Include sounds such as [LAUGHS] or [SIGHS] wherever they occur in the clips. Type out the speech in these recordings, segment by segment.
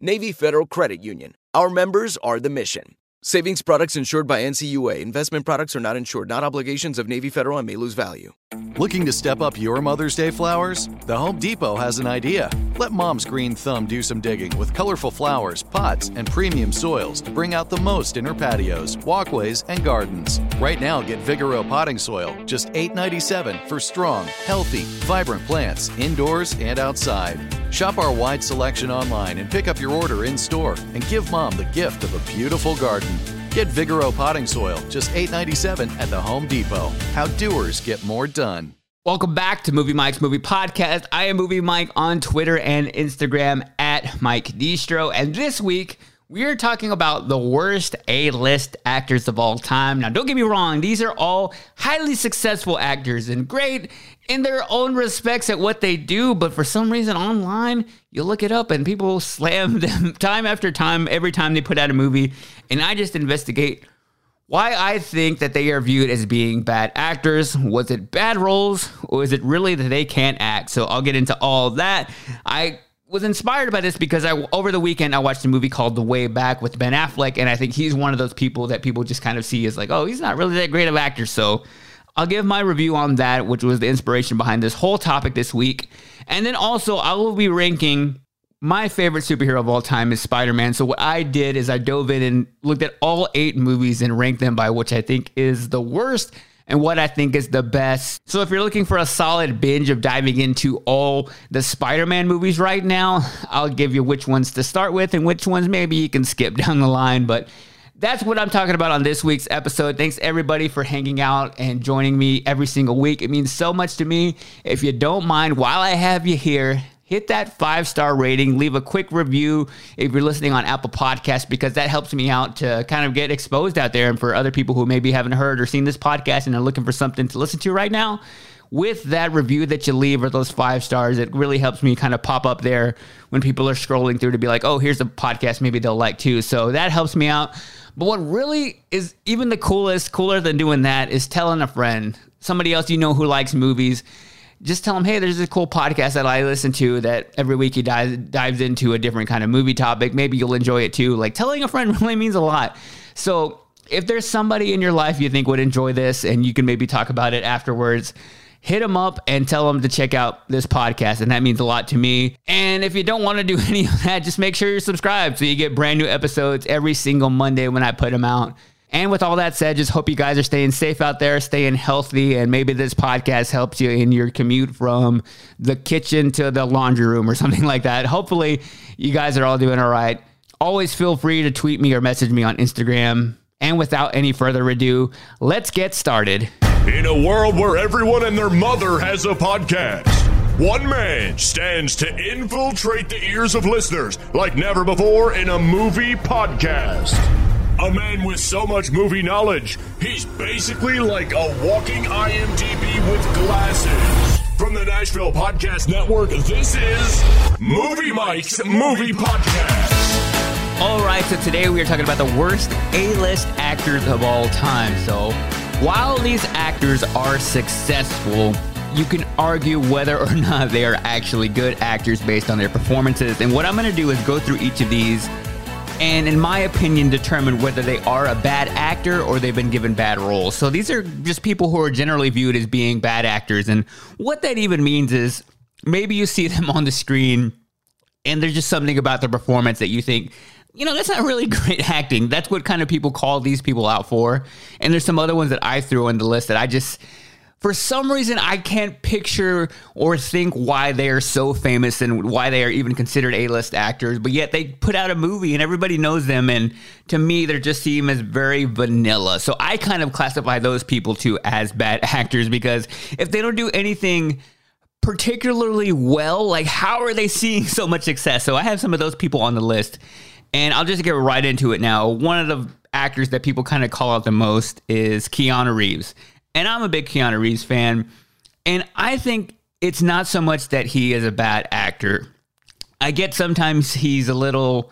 Navy Federal Credit Union. Our members are the mission. Savings products insured by NCUA. Investment products are not insured, not obligations of Navy Federal and may lose value. Looking to step up your Mother's Day flowers? The Home Depot has an idea. Let Mom's green thumb do some digging with colorful flowers, pots, and premium soils to bring out the most in her patios, walkways, and gardens. Right now, get Vigoro potting soil, just $8.97 for strong, healthy, vibrant plants indoors and outside. Shop our wide selection online and pick up your order in store and give Mom the gift of a beautiful garden. Get Vigoro potting soil, just $8.97 at the Home Depot. How doers get more done. Welcome back to Movie Mike's Movie Podcast. I am Movie Mike on Twitter and Instagram at Mike Distro. And this week, we are talking about the worst A list actors of all time. Now, don't get me wrong, these are all highly successful actors and great in their own respects at what they do, but for some reason online, you look it up and people [LAUGHS] slam them time after time every time they put out a movie. And I just investigate why I think that they are viewed as being bad actors. Was it bad roles or is it really that they can't act? So I'll get into all that. I was inspired by this because I over the weekend I watched a movie called The Way Back with Ben Affleck, and I think he's one of those people that people just kind of see as like, oh, he's not really that great of an actor. So I'll give my review on that, which was the inspiration behind this whole topic this week. And then also, I will be ranking my favorite superhero of all time is Spider Man. So, what I did is I dove in and looked at all eight movies and ranked them by which I think is the worst and what I think is the best. So, if you're looking for a solid binge of diving into all the Spider Man movies right now, I'll give you which ones to start with and which ones maybe you can skip [LAUGHS] down the line. But that's what I'm talking about on this week's episode. Thanks everybody for hanging out and joining me every single week. It means so much to me. If you don't mind, while I have you here, hit that five star rating, leave a quick review if you're listening on Apple Podcasts, because that helps me out to kind of get exposed out there and for other people who maybe haven't heard or seen this podcast and are looking for something to listen to right now with that review that you leave or those five stars, it really helps me kind of pop up there when people are scrolling through to be like, oh, here's a podcast maybe they'll like too. So that helps me out. But what really is even the coolest, cooler than doing that is telling a friend, somebody else you know who likes movies, just tell them, hey, there's a cool podcast that I listen to that every week he dives, dives into a different kind of movie topic. Maybe you'll enjoy it too. Like telling a friend [LAUGHS] really means a lot. So if there's somebody in your life you think would enjoy this and you can maybe talk about it afterwards, hit them up and tell them to check out this podcast. And that means a lot to me. And if you don't want to do [LAUGHS] any of that, just make sure you're subscribed so you get brand new episodes every single Monday when I put them out. And with all that said, just hope you guys are staying safe out there, staying healthy, and maybe this podcast helps you in your commute from the kitchen to the laundry room or [LAUGHS] something like that. Hopefully, you guys are all doing all right. Always feel free to tweet me or message me on Instagram. And without any further ado, let's get started. In a world where everyone and their mother has a podcast, one man stands to infiltrate the ears of listeners like never before in a movie podcast. A man with so much movie knowledge, he's basically like a walking IMDb with glasses. From the Nashville Podcast Network, this is Movie Mike's Movie Podcast. All right, so today we are talking about the worst A list actors of all time. So, while these actors are successful, you can argue whether or [LAUGHS] not they are actually good actors based on their performances. And what I'm going to do is go through each of these and, in my opinion, determine whether they are a bad actor or they've been given bad roles. So these are just people who are generally viewed as being bad actors. And what that even means is maybe you see [LAUGHS] them on the screen and there's just something about their performance that you think you know, that's not really [LAUGHS] great acting. That's what kind of people call these people out for. And there's some other ones that I threw in the list that I just, for some reason, I can't picture or think why they are so famous and why they are even considered A list actors. But yet they put out a movie and everybody knows them. And to me, they just seem as very vanilla. So I kind of classify those people too as bad [LAUGHS] actors because if they don't do anything particularly well, like how are they seeing so much success? So I have some of those people on the list. And I'll just get right into it now. One of the actors that people kind of call out the most is Keanu Reeves. And I'm a big Keanu Reeves fan. And I think it's not so much that he is a bad actor. I get sometimes he's a little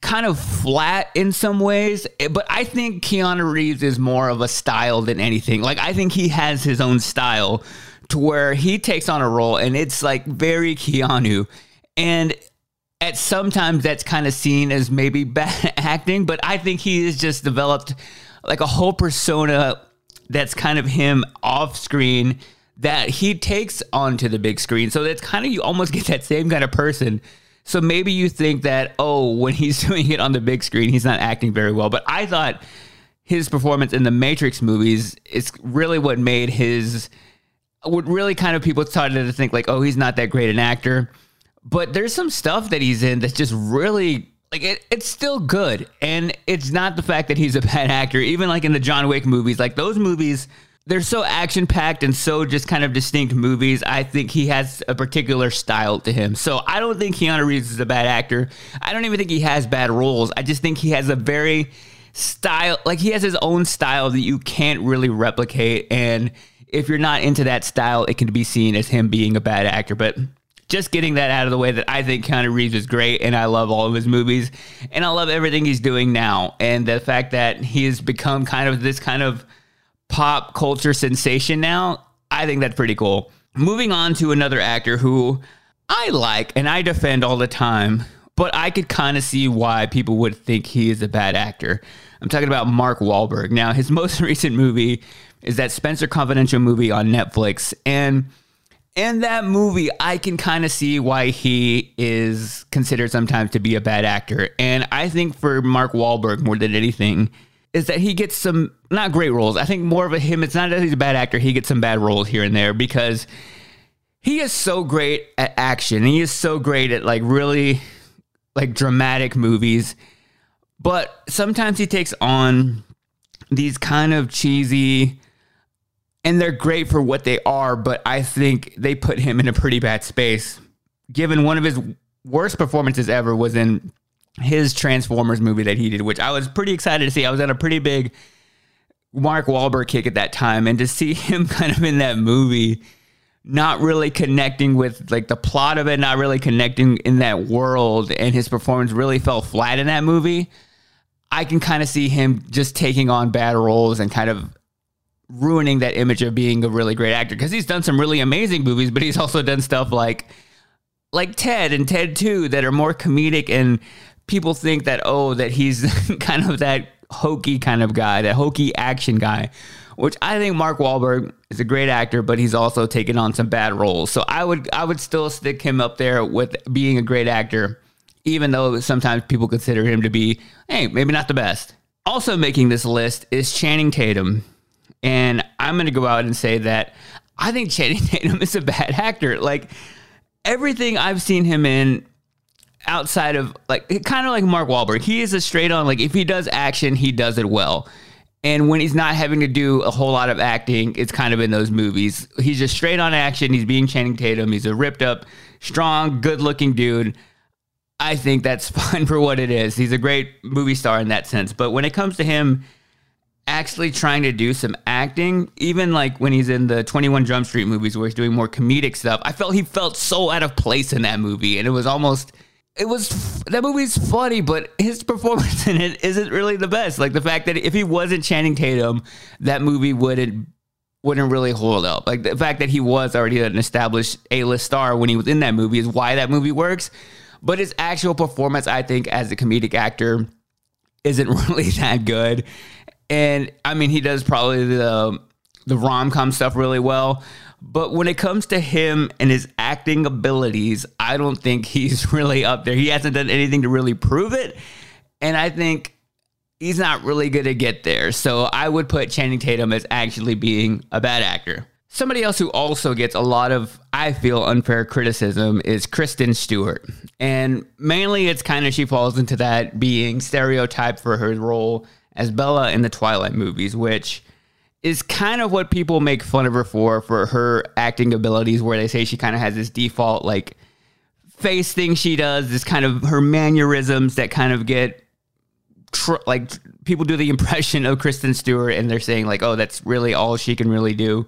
kind of flat in some ways, eh, but I think Keanu Reeves is more of a style than anything. Like, I think he has his own style to where he takes on a role and it's like very Keanu. And at sometimes that's kind of seen as maybe [LAUGHS] bad acting, but I think he has just developed like a whole persona that's kind of him off screen that he takes onto the big screen. So that's kind of you almost get that same kind of person. So maybe you think that oh, when he's [LAUGHS] doing it on the big screen, he's not acting very well. But I thought his performance in the Matrix movies is really what made his what really kind of people started to think like oh, he's not that great an actor but there's some stuff that he's in that's just really like it, it's still good and it's not the fact that he's a [LAUGHS] bad actor. Even like in the john wick movies like those movies they're so action packed and so just kind of distinct movies i think he has a particular style to him. So i don't think keanu reeves is a bad actor. I don't even think he has bad roles. I just think he has a very style like he has his own style that you can't really replicate and if you're not into that style it can be seen as him being a bad actor. But just getting that out of the way that I think Keanu Reeves is great and I love all of his movies and I love everything he's doing now. And the fact that he has become kind of this kind of pop culture sensation now, I think that's pretty cool. Moving on to another actor who I like and I defend all the time, but I could kind of see why people would think he is a bad actor. I'm talking about Mark Wahlberg. Now, his [LAUGHS] most recent movie is that Spenser Confidential movie on Netflix. And in that movie, I can kind of see why he is considered sometimes to be a bad actor. And I think for Mark Wahlberg, more than anything, is that he gets some not great roles. I think more of a him. It's not that he's a bad actor. He gets some bad roles here and there because he is so great at action. He is so great at like really like dramatic movies. But sometimes he takes on these kind of cheesy and they're great for what they are, but I think they put him in a pretty bad space. Given one of his worst performances ever was in his Transformers movie that he did, which I was pretty excited to see. I was on a pretty big Mark Wahlberg kick at that time, and to see [LAUGHS] him kind of in that movie, not really connecting with like the plot of it, not really connecting in that world, and his performance really fell flat in that movie. I can kind of see him just taking on bad roles and kind of ruining that image of being a really great actor because he's done some really amazing movies, but he's also done stuff like like Ted and Ted 2 that are more comedic and people think that oh that he's [LAUGHS] kind of that hokey kind of guy, that hokey action guy, which I think Mark Wahlberg is a great actor, but he's also taken on some bad roles. So I would I would still stick him up there with being a great actor, even though sometimes people consider him to be, hey, maybe not the best. Also making this list is Channing Tatum. And I'm going to go out and say that I think Channing [LAUGHS] Tatum is a bad actor. Like everything I've seen him in outside of like kind of like Mark Wahlberg, he is a straight on like if he does action, he does it well. And when he's not having to do a whole lot of acting, it's kind of in those movies. He's just straight on action. He's being Channing Tatum. He's a ripped up, strong, good looking dude. I think that's [LAUGHS] fine for what it is. He's a great movie star in that sense. But when it comes to him actually trying to do some acting, even like when he's in the 21 Jump Street movies where he's doing more comedic stuff, I felt he felt so out of place in that movie. And it was almost, it was, that movie's funny, but his [LAUGHS] performance in it isn't really the best. Like the fact that if he wasn't Channing Tatum, that movie wouldn't, wouldn't really hold up. Like the fact that he was already an established A-list star when he was in that movie is why that movie works. But his actual performance, I think, as a comedic actor, isn't [LAUGHS] really that good and I mean he does probably the the rom com stuff really well. But when it comes to him and his acting abilities, I don't think he's [LAUGHS] really up there. He hasn't done anything to really prove it. And I think he's not really going to get there. So I would put Channing Tatum as actually being a bad actor. Somebody else who also gets a lot of, I feel, unfair criticism is Kristen Stewart. And mainly it's kind of she falls into that being stereotyped for her role as Bella in the Twilight movies, which is kind of what people make fun of her for, for her acting abilities, where they say she kind of has this default, like, face thing she does, this kind of her mannerisms that kind of get tr- like people do the [LAUGHS] impression of Kristen Stewart and they're saying like, oh, that's really all she can really do.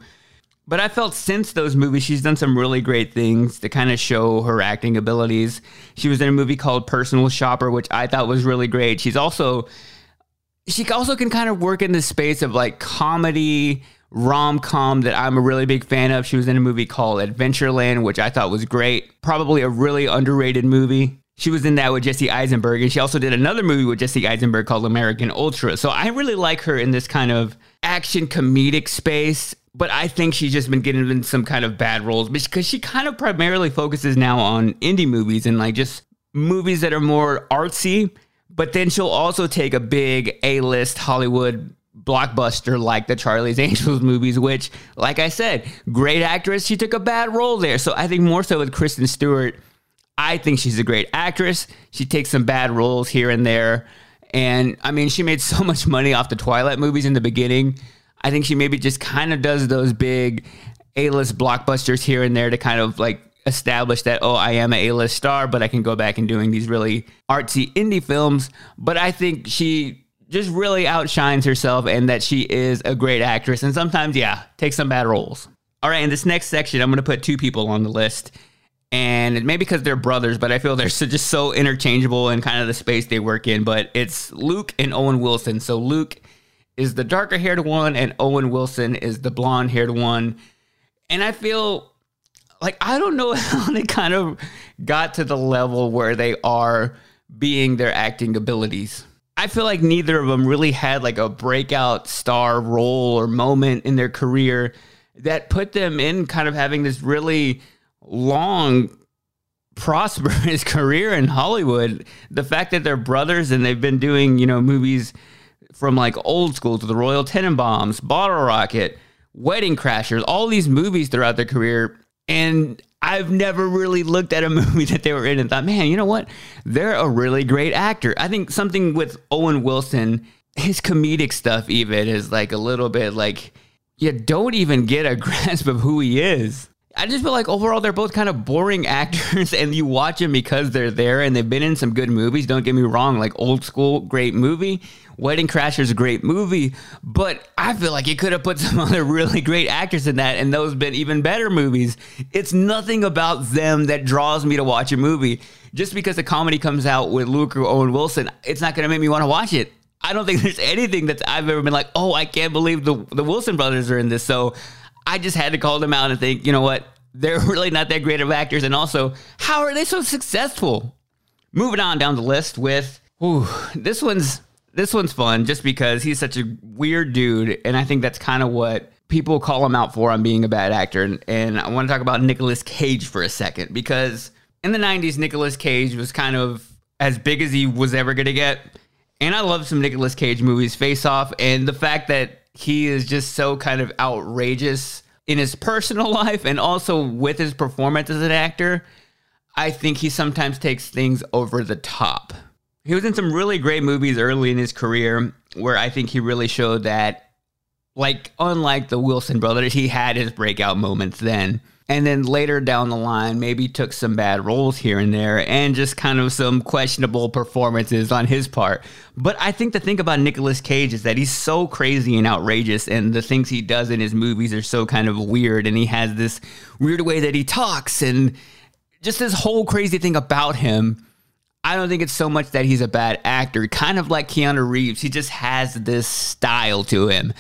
But I felt since those movies, she's done some really great things to kind of show her acting abilities. She was in a movie called Personal Shopper, which I thought was really great. She's also, she also can kind of work in the space of like comedy, rom com that I'm a really big fan of. She was in a movie called Adventureland, which I thought was great. Probably a really underrated movie. She was in that with Jesse Eisenberg, and she also did another movie with Jesse Eisenberg called American Ultra. So I really like her in this kind of action comedic space, but I think she's just been getting in some kind of bad roles because she kind of primarily focuses now on indie movies and like just movies that are more artsy. But then she'll also take a big A list Hollywood blockbuster like the Charlie's Angels movies, which, like I said, great actress. She took a bad role there. So I think more so with Kristen Stewart I think she's a great actress. She takes some bad roles here and there. And I mean, she made so much money off the Twilight movies in the beginning. I think she maybe just kind of does those big A list blockbusters here and there to kind of like establish that, oh, I am A list star, but I can go back and doing these really artsy indie films. But I think she just really outshines herself and that she is a great actress. And sometimes, yeah, take some bad roles. All right, in this next section, I'm going to put two people on the list and maybe because they're brothers, but I feel they're so, just so interchangeable in kind of the space they work in. But it's Luke and Owen Wilson. So Luke is the darker haired one, and Owen Wilson is the blonde haired one. And I feel like I don't know [LAUGHS] how they kind of got to the level where they are being their acting abilities. I feel like neither of them really had like a breakout star role or moment in their career that put them in kind of having this really long prosperous [LAUGHS] career in Hollywood. The fact that they're brothers and they've been doing, you know, movies from like old school to the Royal Tenenbaums, Bottle Rocket, Wedding Crashers, all these movies throughout their career. And I've never really looked at a [LAUGHS] movie that they were in and thought, man, you know what? They're a really great actor. I think something with Owen Wilson, his comedic stuff even is like a little bit like you don't even get a [LAUGHS] grasp of who he is. I just feel like overall they're both kind of boring [LAUGHS] actors, and you watch them because they're there and they've been in some good movies. Don't get me wrong, like Old School, great movie. Wedding Crashers, great movie, but I feel like you could have put [LAUGHS] some other really great actors in that, and those been even better movies. It's nothing about them that draws me to watch a movie. Just because a comedy comes out with Luke or Owen Wilson, it's not going to make me want to watch it. I don't think [LAUGHS] there's anything that I've ever been like, oh, I can't believe the the Wilson brothers are in this. So I just had to call them out and think, you know what? They're [LAUGHS] really not that great of actors. And also, how are they so successful? Moving on down the list with, this one's this one's fun just because he's such a weird dude, and I think that's kind of what people call him out for on being a bad actor. And, and I want to talk about Nicolas Cage for a second because in the '90s, Nicolas Cage was kind of as big as he was ever going to get. And I love some Nicolas Cage movies, Face Off, and the fact that he is just so kind of outrageous in his personal [LAUGHS] life and also with his performance as an actor. I think he sometimes takes things over the top. He was in some really great movies early in his career where I think he really showed that, like, unlike the Wilson brothers, he had his breakout moments then and then later down the line maybe took some bad roles here and there and just kind of some questionable performances on his part but i think the thing about Nicolas cage is that he's so crazy and outrageous and the things he does in his movies are so kind of weird and he has this weird way that he talks and just this whole crazy thing about him I don't think it's so much that he's a bad actor. Kind of like Keanu Reeves, he just has this style to him.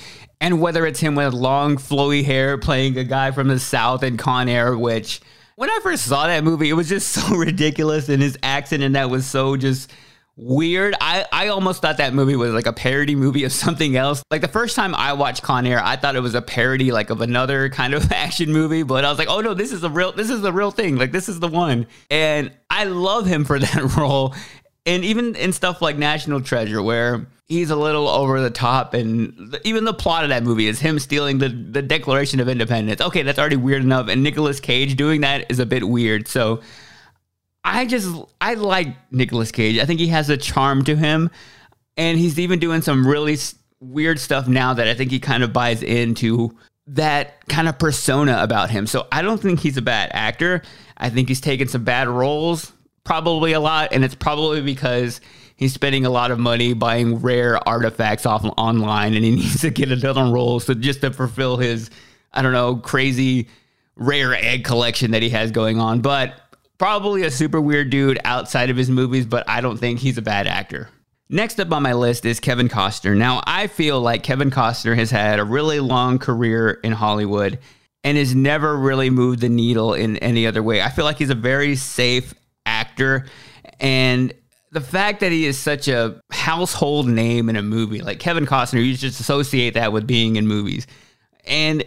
And whether it's him with long, flowy hair playing a guy from the South in Con Air, which when I first saw that movie, it was just [LAUGHS] so ridiculous. And his accent and that was so just weird. I, I almost thought that movie was like a parody movie of [LAUGHS] something else. Like the first time I watched Con Air, I thought it was a parody like of another [LAUGHS] kind of action movie, but I was like, oh no, this is a real this is the real thing. Like this is the one. And I love him for that role. And even in stuff like National Treasure, where he's a little over the top, and even the plot of that movie is him stealing the, the Declaration of Independence. Okay, that's already weird enough. And Nicolas Cage doing that is a bit weird. So I just, I like Nicolas Cage. I think he has a charm to him. And he's even doing some really weird stuff now that I think he kind of buys into that kind of persona about him. So I don't think he's a bad actor. I think he's taken some bad roles, probably a lot, and it's probably because he's spending a lot of money buying rare artifacts off online and he [LAUGHS] needs to get another role so just to fulfill his I don't know, crazy rare egg collection that he has going on. But probably a super weird dude outside of his movies, but I don't think he's a bad actor. Next up on my list is Kevin Costner. Now, I feel like Kevin Costner has had a really long career in Hollywood and has never really moved the needle in any other way. I feel like he's a very safe actor. And the fact that he is such a household name in a movie, like Kevin Costner, you just associate that with being in movies. And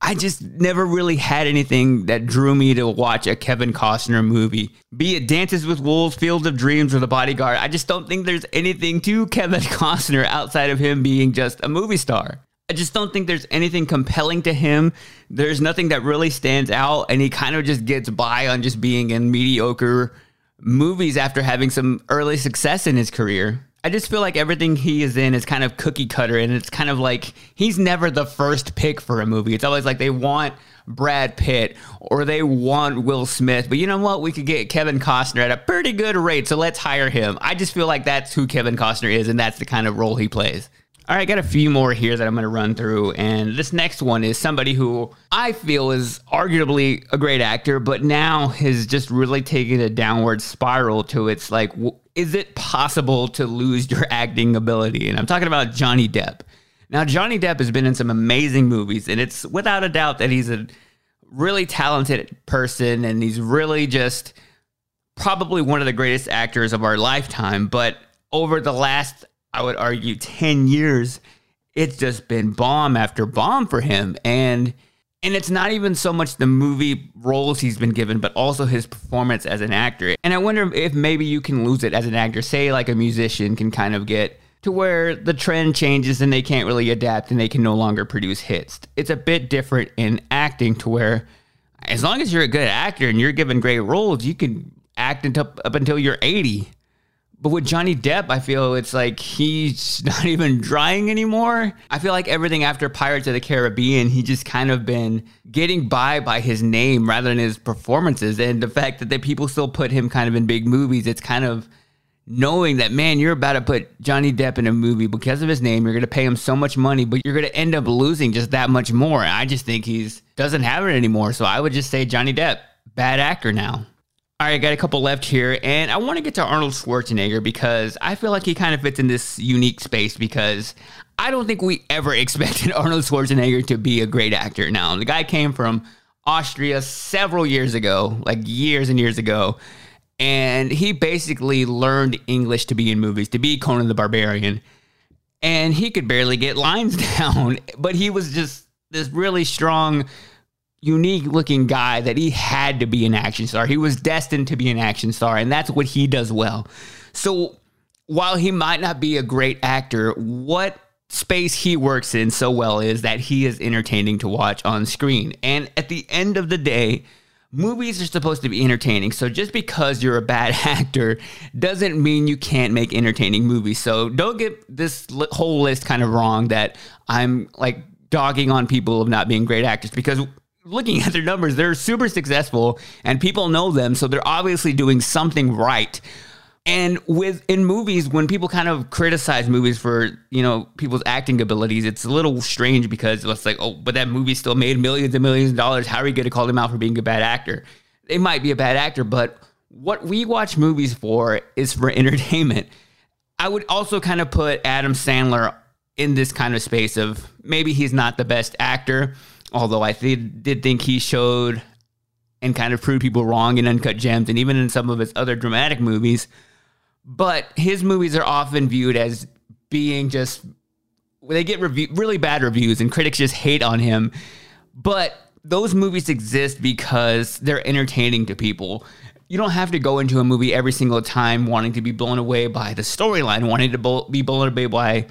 I just never really had anything that drew me to watch a Kevin Costner movie. Be it Dances with Wolves, Field of Dreams, or The Bodyguard, I just don't think there's anything to [LAUGHS] Kevin Costner outside of him being just a movie star. I just don't think there's anything compelling to him. There's nothing that really stands out, and he kind of just gets by on just being in mediocre movies after having some early success in his career. I just feel like everything he is in is kind of cookie cutter, and it's kind of like he's never the first pick for a movie. It's always like they want Brad Pitt or they want Will Smith, but you know what? We could get Kevin Costner at a pretty good rate, so let's hire him. I just feel like that's who Kevin Costner is, and that's the kind of role he plays. All right, I got a few more here that I'm going to run through. And this next one is somebody who I feel is arguably a great actor, but now has just really taken a downward spiral to its like, is it possible to lose your acting ability? And I'm talking about Johnny Depp. Now, Johnny Depp has been in some amazing movies, and it's without a doubt that he's a really talented person and he's really just probably one of the greatest actors of our lifetime. But over the last I would argue 10 years, it's just been bomb after bomb for him. And and it's not even so much the movie roles he's been given, but also his performance as an actor. And I wonder if maybe you can lose it as an actor. Say, like a musician can kind of get to where the trend changes and they can't really adapt and they can no longer produce hits. It's a bit different in acting to where, as long as you're a good actor and you're given great roles, you can act until, up until you're 80 but with Johnny Depp, I feel it's like he's [LAUGHS] not even trying anymore. I feel like everything after Pirates of the Caribbean, he just kind of been getting by by his name rather than his performances. And the fact that the people still put him kind of in big movies, it's kind of knowing that, man, you're about to put Johnny Depp in a movie because of his name. You're going to pay him so much money, but you're going to end up losing just that much more. I just think he's doesn't have it anymore. So I would just say Johnny Depp, bad actor now. All right, I got a couple left here, and I want to get to Arnold Schwarzenegger because I feel like he kind of fits in this unique space because I don't think we ever [LAUGHS] expected Arnold Schwarzenegger to be a great actor. Now, the guy came from Austria several years ago, like years and years ago, and he basically learned English to be in movies, to be Conan the Barbarian, and he could barely get lines [LAUGHS] down, but he was just this really strong unique looking guy that he had to be an action star. He was destined to be an action star, and that's what he does well. So while he might not be a great actor, what space he works in so well is that he is entertaining to watch on screen. And at the end of the day, movies are supposed to be entertaining. So just because you're a bad [LAUGHS] actor doesn't mean you can't make entertaining movies. So don't get this whole list kind of wrong that I'm like dogging on people of not being great actors because looking [LAUGHS] at their numbers, they're super successful and people know them. So they're obviously doing something right. And with in movies, when people kind of criticize movies for you know people's acting abilities, it's a little strange because it's like, oh, but that movie still made millions and millions of dollars. How are you going to call them out for being a bad actor? They might be a bad actor, but what we watch movies for is for [LAUGHS] entertainment. I would also kind of put Adam Sandler in this kind of space of maybe he's not the best actor, Although I th- did think he showed and kind of proved people wrong in Uncut Gems and even in some of his other dramatic movies. But his movies are often viewed as being just they get review, really bad reviews and critics just hate on him. But those movies exist because they're entertaining to people. you don't have to go into a movie every single time wanting to be blown away by the storyline, wanting to be blown away by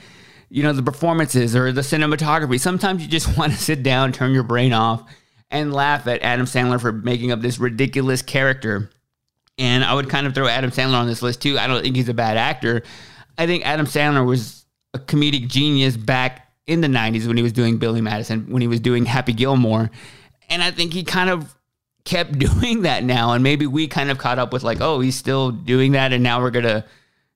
you know the performances or the cinematography. Sometimes you just [LAUGHS] want to sit down, turn your brain off, and laugh at Adam Sandler for making up this ridiculous character. And I would kind of throw Adam Sandler on this list too. I don't think he's a bad actor. I think Adam Sandler was a comedic genius back in the 90s when he was doing Billy Madison, when he was doing Happy Gilmore. And I think he kind of kept [LAUGHS] doing that now. And maybe we kind of caught up with like, oh, he's still doing that. And now we're going to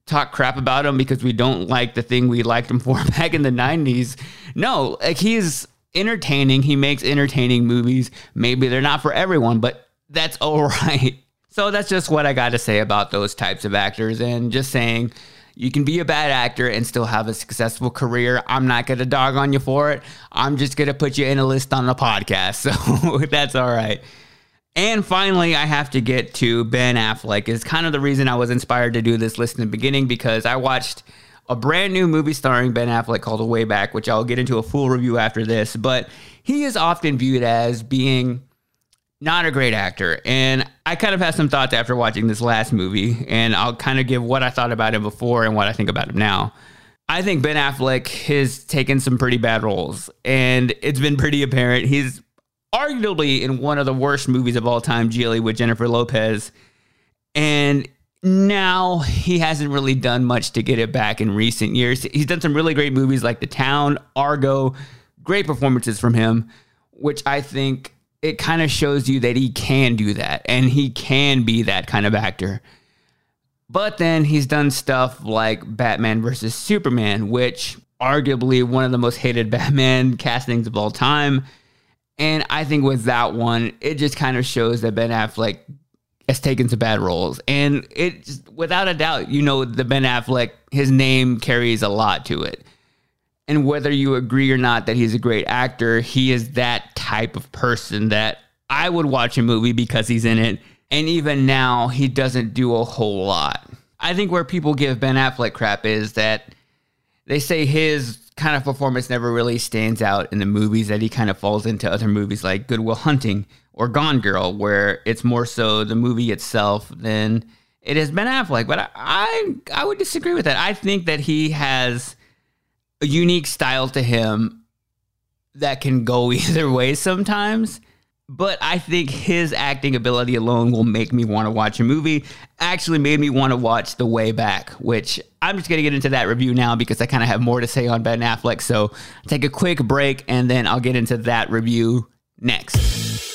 talk crap about him because we don't like the thing we liked him for [LAUGHS] back in the 90s. No, like he's entertaining. He makes entertaining movies. Maybe they're not for everyone, but that's [LAUGHS] all right. So that's just what I got to say about those types of actors. And just saying, you can be a bad actor and still have a successful career. I'm not going to dog on you for it. I'm just going to put you in a list on a podcast. [LAUGHS] So that's all right. And finally, I have to get to Ben Affleck. It's kind of the reason I was inspired to do this list in the beginning because I watched a brand new movie starring Ben Affleck called Way Back, which I'll get into a full review after this. But he is often viewed as being not a great actor. And I kind of had some thoughts after watching this last movie, and I'll kind of give what I thought about him before and what I think about him now. I think Ben Affleck has taken some pretty bad roles, and it's been pretty apparent. He's arguably in one of the worst movies of all time, Gigli with Jennifer Lopez. And now he hasn't really done much to get it back in recent years. He's done some really great movies like The Town, Argo, great performances from him, which I think it kind of shows you that he can do that and he can be that kind of actor. But then he's done stuff like Batman versus Superman, which arguably one of the most hated [LAUGHS] Batman castings of all time. And I think with that one, it just kind of shows that Ben Affleck has taken some bad roles. And it without a doubt, you know, the Ben Affleck, his name carries a lot to it. And whether you agree or not that he's a great actor, he is that type of person that I would watch a movie because he's in it. And even now, he doesn't do a whole lot. I think where people give Ben Affleck crap is that they say his kind of performance never really stands out in the movies that he kind of falls into other movies like Good Will Hunting or Gone Girl, where it's more so the movie itself than it has Ben Affleck. But I, I, I would disagree with that. I think that he has a unique style to him that can go [LAUGHS] either way sometimes. But I think his acting ability alone will make me want to watch a movie. Actually, made me want to watch The Way Back, which I'm just going to get into that review now because I kind of have more to say on Ben Affleck. So take a quick break and then I'll get into that review next.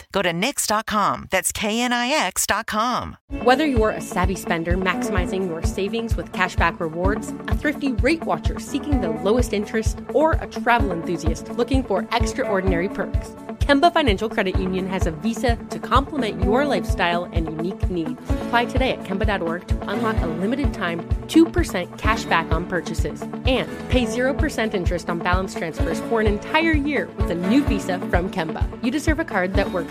Go to Knix.com. That's KNIX.com. Whether you're a savvy spender maximizing your savings with cashback rewards, a thrifty rate watcher seeking the lowest interest, or a travel enthusiast looking for extraordinary perks. Kemba Financial Credit Union has a visa to complement your lifestyle and unique needs. Apply today at Kemba.org to unlock a limited time 2% cash back on purchases and pay 0% interest on balance transfers for an entire year with a new visa from Kemba. You deserve a card that works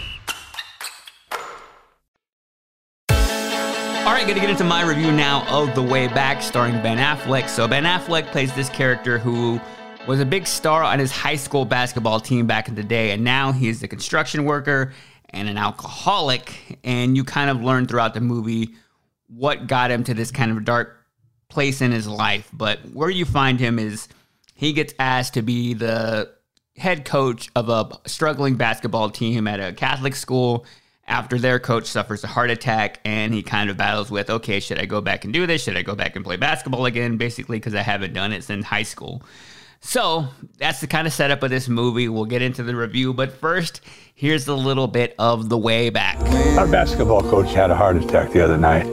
All right, gonna get into my review now of The Way Back, starring Ben Affleck. So, Ben Affleck plays this character who was a big star on his high school basketball team back in the day, and now he is a construction worker and an alcoholic. And you kind of learn throughout the movie what got him to this kind of dark place in his life. But where you find him is he gets asked to be the head coach of a struggling basketball team at a Catholic school after their coach suffers a heart attack and he kind of battles with okay should i go back and do this? Should i go back and play basketball again? Basically because i haven't done it since high school. So that's the kind of setup of this movie. We'll get into the review but first here's a little bit of the way back. Our basketball coach had a heart attack the other night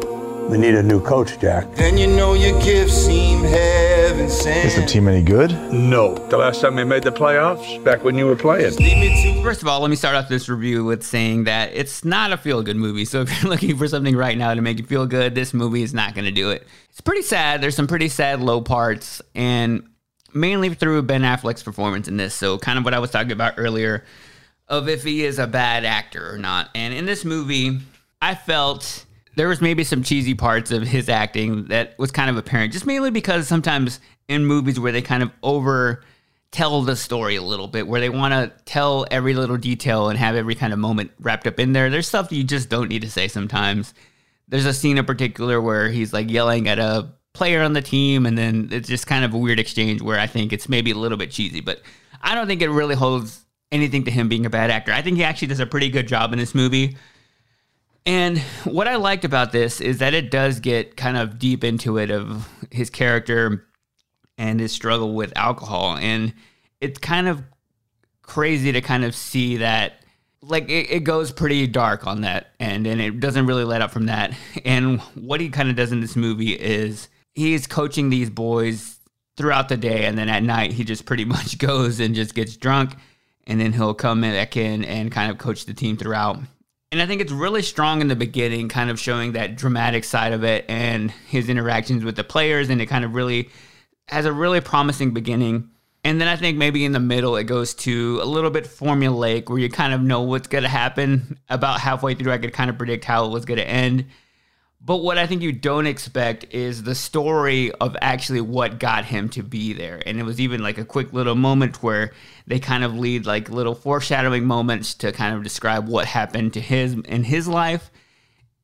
we need a new coach, Jack. And you know your gifts seem heaven sent. Is the team any good? No. The last time they made the playoffs, back when you were playing. First of all, let me start off this review with saying that it's not a feel good movie. So if [LAUGHS] you're looking for something right now to make you feel good, this movie is not going to do it. It's pretty sad. There's some pretty sad low parts, and mainly through Ben Affleck's performance in this. So, kind of what I was talking about earlier of if he is a bad actor or not. And in this movie, I felt there was maybe some cheesy parts of his acting that was kind of apparent, just mainly because sometimes in movies where they kind of over tell the story a little bit, where they want to tell every little detail and have every kind of moment wrapped up in there. There's stuff you just don't need to say sometimes. There's a scene in particular where he's like yelling at a player on the team, and then it's just kind of a weird exchange where I think it's maybe a little bit cheesy, but I don't think it really holds anything to him being a bad actor. I think he actually does a pretty good job in this movie. And what I liked about this is that it does get kind of deep into it of his character and his struggle with alcohol. And it's kind of crazy to kind of see that like it, it goes pretty dark on that end and it doesn't really let up from that. And what he kind of does in this movie is he's coaching these boys throughout the day and then at night he just pretty [LAUGHS] much goes and just gets drunk and then he'll come back in and kind of coach the team throughout and I think it's really strong in the beginning, kind of showing that dramatic side of it and his interactions with the players. And it kind of really has a really promising beginning. And then I think maybe in the middle, it goes to a little bit formulaic where you kind of know what's going to happen. About halfway through, I could kind of predict how it was going to end. But what I think you don't expect is the story of actually what got him to be there. And it was even like a quick little moment where they kind of lead like little foreshadowing moments to kind of describe what happened to his in his life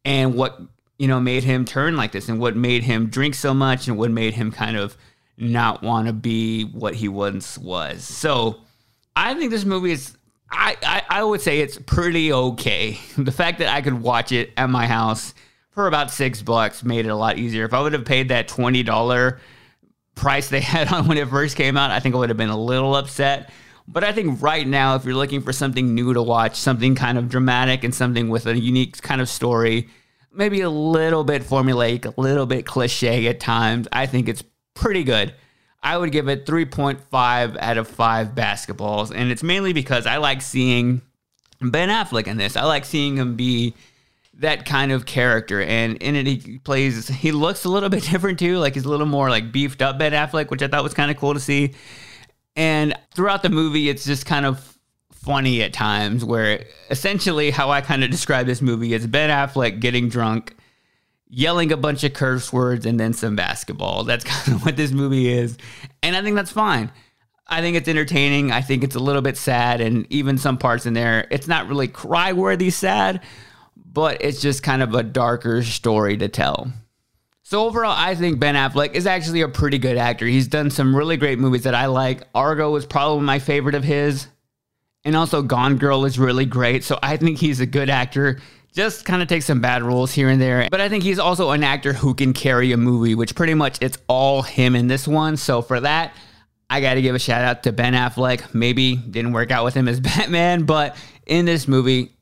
and what, you know, made him turn like this and what made him drink so much and what made him kind of not want to be what he once was. So I think this movie is I, I, I would say it's pretty okay. [LAUGHS] The fact that I could watch it at my house for about six bucks made it a lot easier. If I would have paid that twenty dollar price they [LAUGHS] had on when it first came out, I think I would have been a little upset. But I think right now, if you're looking for something new to watch, something kind of dramatic and something with a unique kind of story, maybe a little bit formulaic, a little bit cliche at times, I think it's pretty good. I would give it 3.5 out of 5 basketballs. And it's mainly because I like seeing Ben Affleck in this. I like seeing him be that kind of character. And in it, he plays, he looks a little [LAUGHS] bit different too. Like he's a little more like beefed up Ben Affleck, which I thought was kind of cool to see. And throughout the movie, it's just kind of funny at times where essentially how I kind of describe this movie is Ben Affleck getting drunk, yelling a bunch of curse words, and then some basketball. That's [LAUGHS] kind of what this movie is. And I think that's fine. I think it's entertaining. I think it's a little bit sad, and even some parts in there, it's not really cry worthy sad, but it's just kind of a darker story to tell. So overall, I think Ben Affleck is actually a pretty good actor. He's done some really great movies that I like. Argo was probably my favorite of his. And also Gone Girl is really great. So I think he's a good actor. Just kind of takes some bad roles here and there. But I think he's also an actor who can carry a movie, which pretty much it's all him in this one. So for that, I got to give a shout out to Ben Affleck. Maybe didn't work out with him as [LAUGHS] Batman, but in this movie,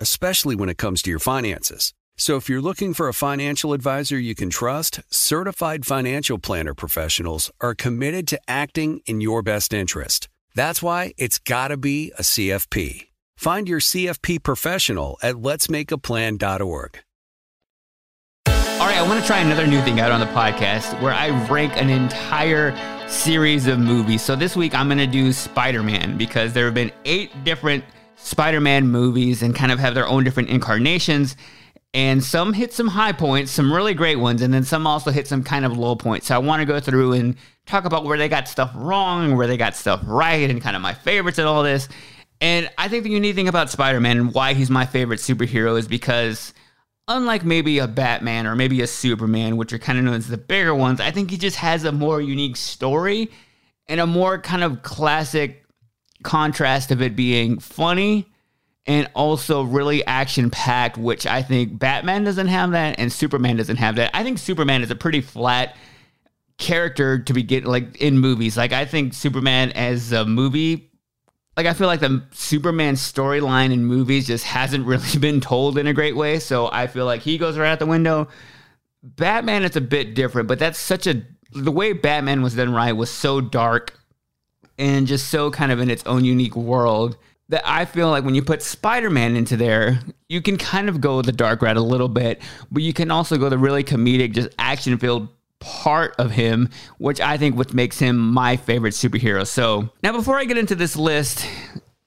especially when it comes to your finances. So if you're looking for a financial advisor you can trust, certified financial planner professionals are committed to acting in your best interest. That's why it's got to be a CFP. Find your CFP professional at letsmakeaplan.org. All right, I want to try another new thing out on the podcast where I rank an entire series of movies. So this week I'm going to do Spider Man because there have been eight different Spider Man movies and kind of have their own different incarnations. And some hit some high points, some really great ones, and then some also hit some kind of low points. So I want to go through and talk about where they got stuff wrong, where they got stuff right, and kind of my favorites and all this. And I think the unique thing about Spider Man and why he's my favorite superhero is because unlike maybe a Batman or maybe a Superman, which are kind of known as the bigger ones, I think he just has a more unique story and a more kind of classic contrast of it being funny and also really action packed, which I think Batman doesn't have that and Superman doesn't have that. I think Superman is a pretty flat character to be getting like in movies. Like I think Superman as a movie like I feel like the Superman storyline in movies just hasn't [LAUGHS] really been told in a great way. So I feel like he goes right out the window. Batman is a bit different, but that's such a the way Batman was done right was so dark and just so kind of in its own unique world that I feel like when you put Spider-Man into there, you can kind of go the dark route a little bit, but you can also go the really comedic, just action-filled part of him, which I think what makes him my favorite superhero. So now before I get into this list,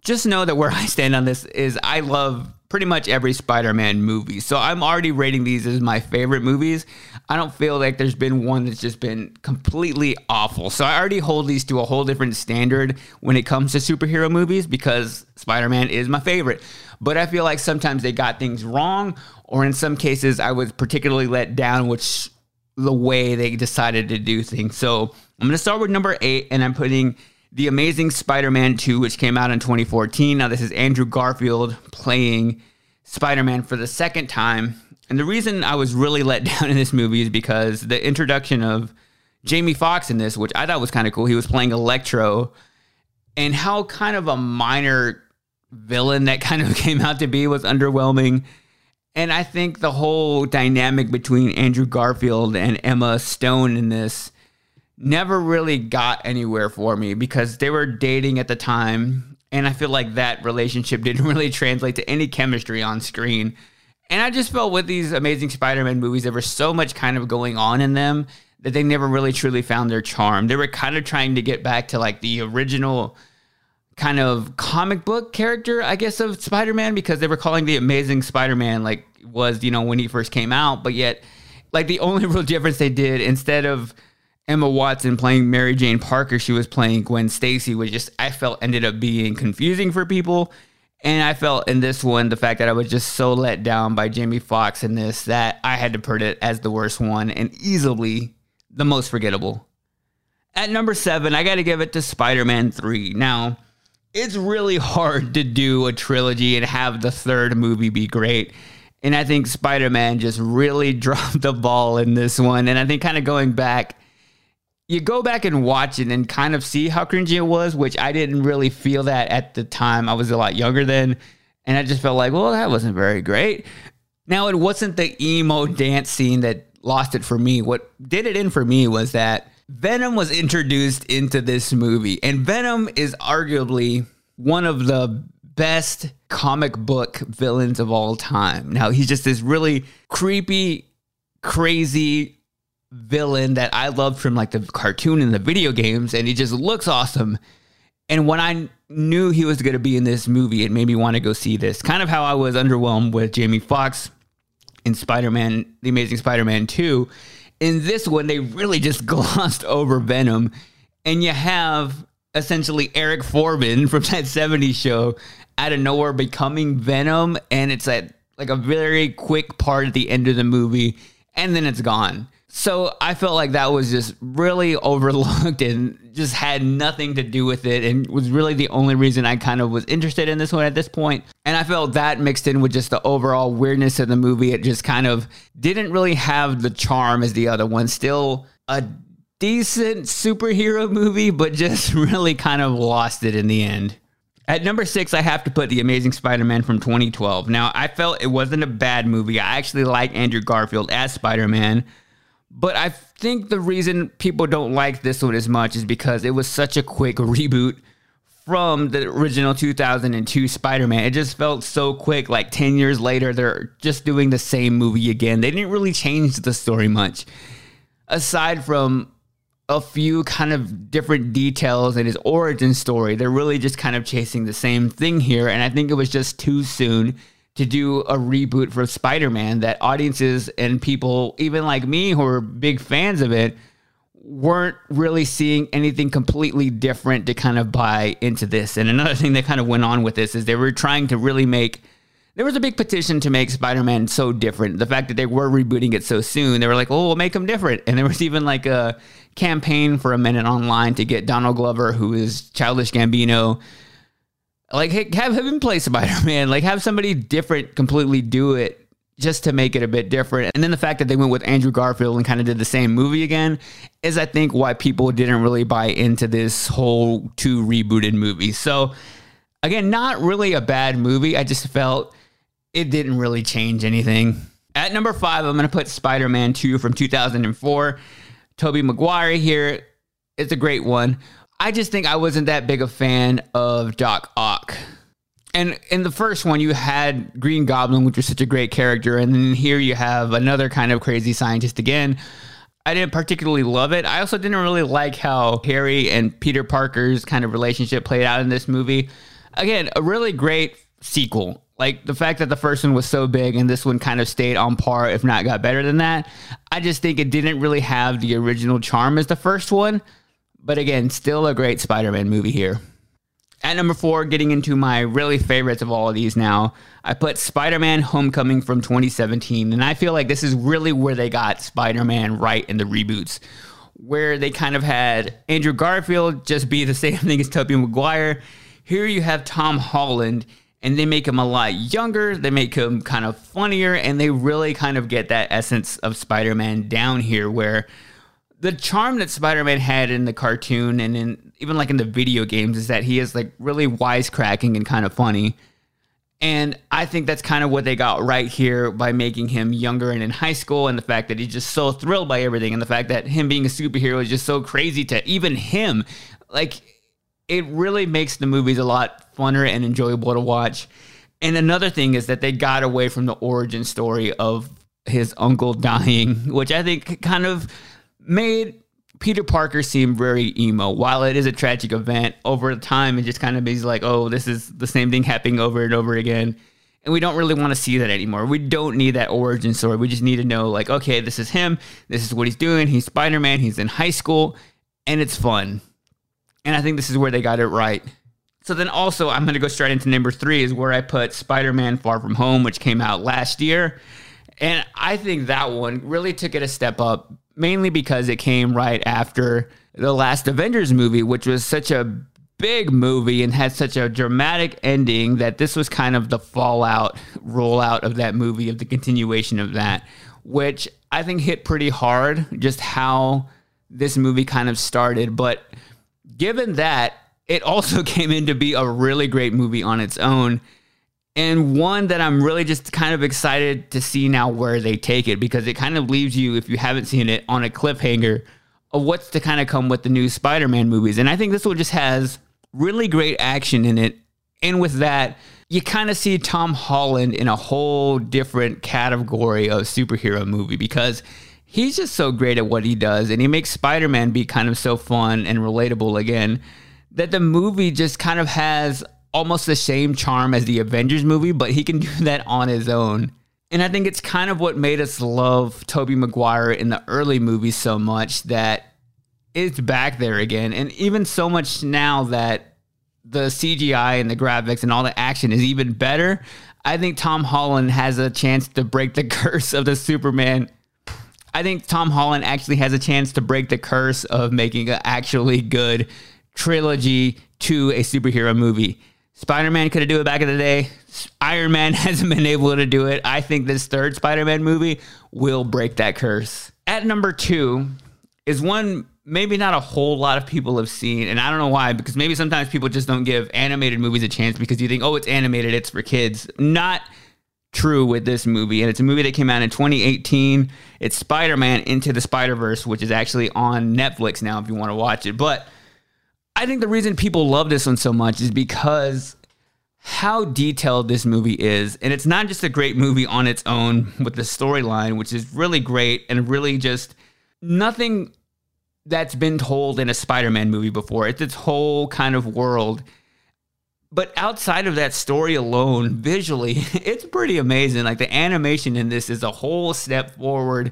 just know that where [LAUGHS] I stand on this is I love pretty much every Spider-Man movie. So I'm already rating these as my favorite movies. I don't feel like there's been one that's just been completely awful. So I already hold these to a whole different standard when it comes to superhero movies because Spider-Man is my favorite. But I feel like sometimes they got things wrong or in some cases I was particularly let down which the way they decided to do things. So I'm going to start with number 8 and I'm putting the Amazing Spider Man 2, which came out in 2014. Now, this is Andrew Garfield playing Spider Man for the second time. And the reason I was really let [LAUGHS] down in this movie is because the introduction of Jamie Foxx in this, which I thought was kind of cool, he was playing Electro, and how kind of a minor villain that [LAUGHS] kind of came out to be was underwhelming. And I think the whole dynamic between Andrew Garfield and Emma Stone in this never really got anywhere for me because they were dating at the time. And I feel like that relationship [LAUGHS] didn't really translate to any chemistry on screen. And I just felt with these amazing Spider Man movies, there was so much kind of going on in them that they never really truly found their charm. They were kind of trying to get back to like the original kind of comic book character, I guess, of Spider Man because they were calling the Amazing Spider Man like was, you know, when he first came out. But yet, like the only [LAUGHS] real difference they did instead of Emma Watson playing Mary Jane Parker, she was playing Gwen Stacy, which just I felt ended up being confusing for people. And I felt in this one, the fact that I was just so let down by Jamie Foxx in this, that I had to put it as the worst one and easily the most forgettable. At number seven, I got to give it to Spider Man 3. Now, it's really hard to do a trilogy and have the third movie be great. And I think Spider Man just really [LAUGHS] dropped the ball in this one. And I think kind of going back, you go back and watch it and kind of see how cringy it was, which I didn't really feel that at the time. I was a lot younger then. And I just felt like, well, that wasn't very great. Now, it wasn't the emo dance scene that lost it for me. What did it in for me was that Venom was introduced into this movie. And Venom is arguably one of the best comic book villains of all time. Now, he's just this really creepy, crazy villain that I loved from like the cartoon and the video games, and he just looks awesome. And when I knew he was going to be in this movie, it made me want to go see this. Kind of how I was underwhelmed with Jamie Foxx in Spider Man, The Amazing Spider Man 2. In this one, they really just [LAUGHS] glossed over Venom. And you have essentially Eric Forman from [LAUGHS] that 70s show out of nowhere becoming Venom. And it's at like a very quick part at the end of the movie. And then it's gone. So I felt like that was just really overlooked and just had nothing to do with it and was really the only reason I kind of was interested in this one at this point. And I felt that mixed in with just the overall weirdness of the movie. It just kind of didn't really have the charm as the other one. Still a decent superhero movie, but just [LAUGHS] really kind of lost it in the end. At number six, I have to put The Amazing Spider Man from 2012. Now, I felt it wasn't a bad movie. I actually like Andrew Garfield as Spider Man. But I think the reason people don't like this one as much is because it was such a quick reboot from the original 2002 Spider Man. It just felt so quick. Like 10 years later, they're just doing the same movie again. They didn't really change the story much. Aside from a few kind of different details in his origin story, they're really just kind of chasing the same thing here. And I think it was just too soon to do a reboot for Spider Man that audiences and people, even like me who are big fans of it, weren't really seeing anything completely different to kind of buy into this. And another thing that kind of went on with this is they were trying to really make. There was a big petition to make Spider Man so different. The fact that they were rebooting it so soon, they were like, oh, we'll make him different. And there was even like a campaign for a minute online to get Donald Glover, who is Childish Gambino, like have him play Spider-Man. [LAUGHS] Like have somebody different completely do it just to make it a bit different. And then the fact that they went with Andrew Garfield and kind of did the same movie again is I think why people didn't really buy into this whole two rebooted movie. So again, not really a bad movie. I just felt it didn't really change anything. At number 5, I'm going to put Spider-Man 2 from 2004. Tobey Maguire here. It's a great one. I just think I wasn't that big a fan of Doc Ock. And in the first one, you had Green Goblin, which was such a great character. And then here you have another kind of crazy scientist again. I didn't particularly love it. I also didn't really like how Harry and Peter Parker's kind of relationship played out in this movie. Again, a really great sequel. Like the fact that the first one was so big and this one kind of stayed on par, if not got better than that. I just think it didn't really have the original charm as the first one. But again, still a great Spider Man movie here. At number four, getting into my really favorites of all of these now, I put Spider Man Homecoming from 2017. And I feel like this is really where they got Spider Man right in the reboots, where they kind of had Andrew Garfield just be the [LAUGHS] same thing as Tobey Maguire. Here you have Tom Holland, and they make him a lot younger. They make him kind of funnier, and they really kind of get that essence of Spider Man down here, where the charm that Spider-Man had in the cartoon and in even like in the video games is that he is like really wisecracking and kind of funny. And I think that's kind of what they got right here by making him younger and in high school, and the fact that he's just so thrilled by everything, and the fact that him being a superhero is just so crazy to even him. Like, it really makes the movies a lot funner and enjoyable to watch. And another thing is that they got away from the origin story of his uncle dying, [LAUGHS] which I think kind of made Peter Parker seem very emo. While it is a tragic event, over time it just kind of is like, oh, this is the same thing happening over and over again. And we don't really want to see that anymore. We don't need that origin story. We just need to know, like, okay, this is him. This is what he's doing. He's Spider Man. He's in high school, and it's fun. And I think this is where they got it right. So then also, I'm going to go straight into number three, is where I put Spider Man Far From Home, which came out last year. And I think that one really took it a step up, mainly because it came right after the last Avengers movie, which was such a big movie and had such a dramatic ending that this was kind of the fallout rollout of that movie, of the continuation of that, which I think hit pretty hard just how this movie kind of started. But given that, it also [LAUGHS] came in to be a really great movie on its own. And one that I'm really just kind of excited to see now where they take it because it kind of leaves you, if you haven't seen it, on a cliffhanger of what's to kind of come with the new Spider Man movies. And I think this one just has really great action in it. And with that, you kind of see Tom Holland in a whole different category of superhero movie because he's just so great at what he does. And he makes Spider Man be kind of so fun and relatable again that the movie just kind of has almost the same charm as the Avengers movie, but he can [LAUGHS] do that on his own. And I think it's kind of what made us love Tobey Maguire in the early movies so much that it's back there again. And even so much now that the CGI and the graphics and all the action is even better, I think Tom Holland has a chance to break the [LAUGHS] curse of the Superman. I think Tom Holland actually has a chance to break the curse of making an actually good trilogy to a superhero movie. Spider Man could have do it back in the day. Iron Man [LAUGHS] hasn't been able to do it. I think this third Spider Man movie will break that curse. At number two is one maybe not a whole lot of people have seen, and I don't know why, because maybe sometimes people just don't give animated movies a chance because you think, oh, it's animated, it's for kids. Not true with this movie, and it's a movie that came out in 2018. It's Spider Man Into the Spider Verse, which is actually on Netflix now if you want to watch it. But I think the reason people love this one so much is because how detailed this movie is. And it's not just a great movie on its own with the storyline, which is really great and really just nothing that's been told in a Spider Man movie before. It's its whole kind of world. But outside of that story alone, visually, [LAUGHS] it's pretty amazing. Like the animation in this is a whole step forward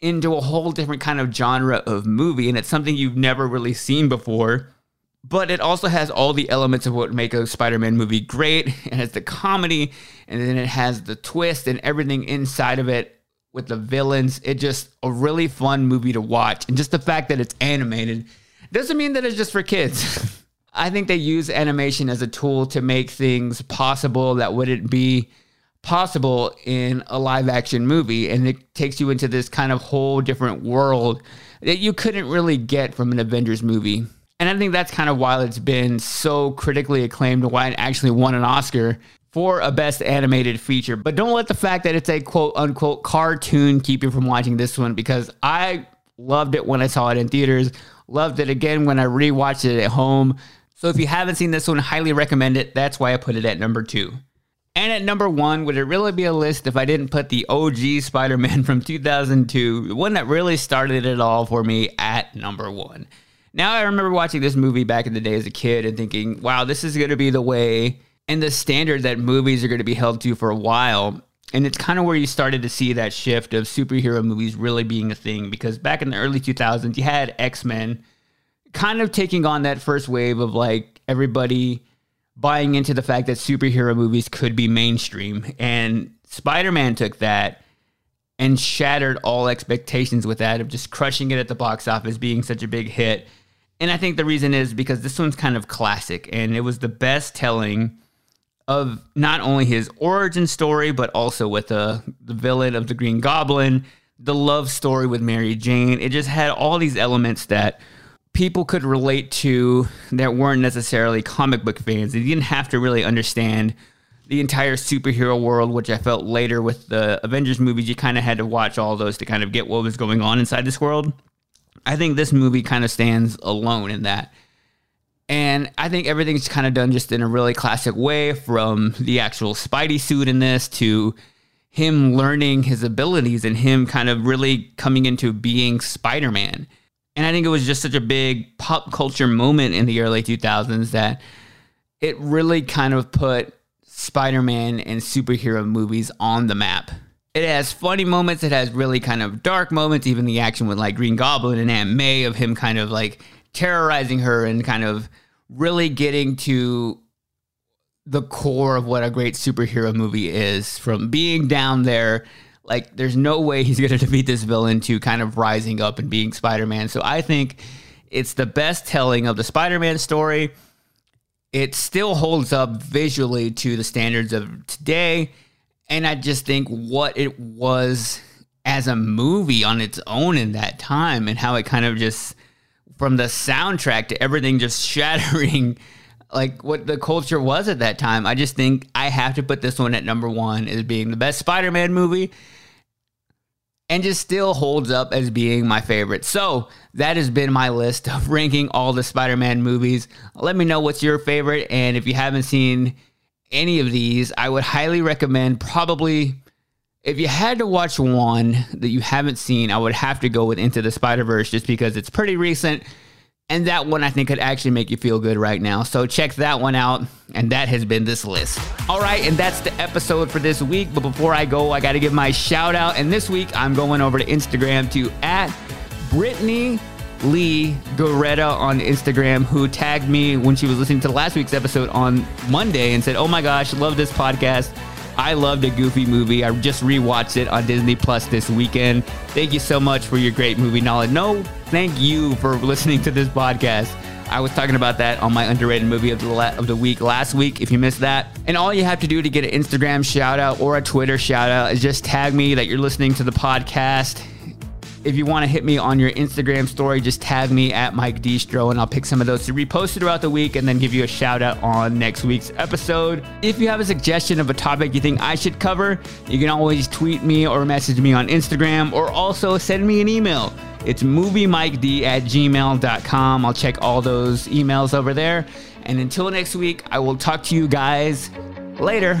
into a whole different kind of genre of movie. And it's something you've never really seen before but it also has all the elements of what make a Spider-Man movie great. [LAUGHS] It has the comedy, and then it has the twist and everything inside of it with the villains. It just a really fun movie to watch, and just the fact that it's animated doesn't mean that it's just for kids. [LAUGHS] I think they use animation as a tool to make things possible that wouldn't be possible in a live action movie. And it takes you into this kind of whole different world that you couldn't really get from an Avengers movie. And I think that's kind of why it's been so critically acclaimed, and why it actually won an Oscar for a best animated feature. But don't let the fact that it's a quote unquote cartoon keep you from watching this one because I loved it when I saw it in theaters, loved it again when I rewatched it at home. So if you haven't seen this one, highly recommend it. That's why I put it at number two. And at number one, would it really be a list if I didn't put the OG Spider Man [LAUGHS] from 2002, the one that really started it all for me, at number one? Now I remember watching this movie back in the day as a kid and thinking, wow, this is going to be the way and the standard that movies are going to be held to for a while. And it's kind of where you started to see that shift of superhero movies really being a thing because back in the early 2000s, you had X Men kind of taking on that first wave of like everybody buying into the fact that superhero movies could be mainstream. And Spider Man took that and shattered all expectations with that of just crushing it at the box office, being such a big hit. And I think the reason is because this one's kind of classic and it was the best telling of not only his origin story, but also with the, the villain of the Green Goblin, the love story with Mary Jane. It just had all these elements that people could relate to that weren't necessarily comic book fans. They didn't have to really understand the entire superhero world, which I felt later with the Avengers movies, you kind of had to watch all those to kind of get what was going on inside this world. I think this movie kind of stands alone in that. And I think everything's kind of done just in a really classic way from the actual Spidey suit in this to him learning his abilities and him kind of really coming into being Spider Man. And I think it was just such a big pop culture moment in the early 2000s that it really kind of put Spider Man and superhero movies on the map. It has funny moments. It has really kind of dark moments. Even the action with like Green Goblin and Aunt May of him kind of like terrorizing her and kind of really getting to the core of what a great superhero movie is from being down there like there's no way he's going to defeat this villain to kind of rising up and being Spider-Man. So I think it's the best telling of the Spider-Man story. It still holds up visually to the standards of today and I just think what it was as a movie on its own in that time and how it kind of just from the soundtrack to everything just [LAUGHS] shattering like what the culture was at that time. I just think I have to put this one at number one as being the best Spider Man movie and just still holds up as being my favorite. So that has been my list of [LAUGHS] ranking all the Spider Man movies. Let me know what's your favorite. And if you haven't seen any of these, I would highly recommend probably. If you had to watch one that you haven't seen, I would have to go with Into the Spider Verse just because it's pretty recent and that one I think could actually make you feel good right now. So check that one out. And that has been this list. All right, and that's the episode for this week. But before I go, I got to give my shout out. And this week I'm going over to Instagram to at Brittany Lee Goretta on Instagram, who tagged me when she was listening to last week's episode on Monday and said, Oh my gosh, love this podcast. I loved a goofy movie. I just rewatched it on Disney Plus this weekend. Thank you so much for your great movie knowledge. No, thank you for [LAUGHS] listening to this podcast. I was talking about that on my underrated movie of the, la- of the week last week. If you missed that, and all you have to do to get an Instagram shout out or a Twitter shout out is just tag me that you're listening to the podcast if you want to hit me on your Instagram story, just tag me at Mike Distro and I'll pick some of those to repost throughout the week and then give you a shout out on next week's episode. If you have a suggestion of a topic you think I should cover, you can always tweet me or message me on Instagram or also send me an email. It's moviemiked at gmail.com. I'll check all those emails over there. And until next week, I will talk to you guys later.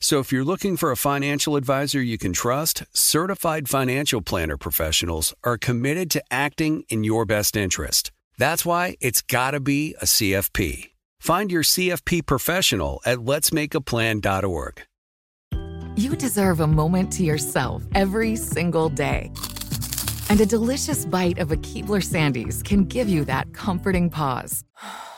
So if you're looking for a financial advisor you can trust, certified financial planner professionals are committed to acting in your best interest. That's why it's got to be a CFP. Find your CFP professional at letsmakeaplan.org. You deserve a moment to yourself every single day. And a delicious bite of a Keebler Sandies can give you that comforting pause. [SIGHS] [SIGHS]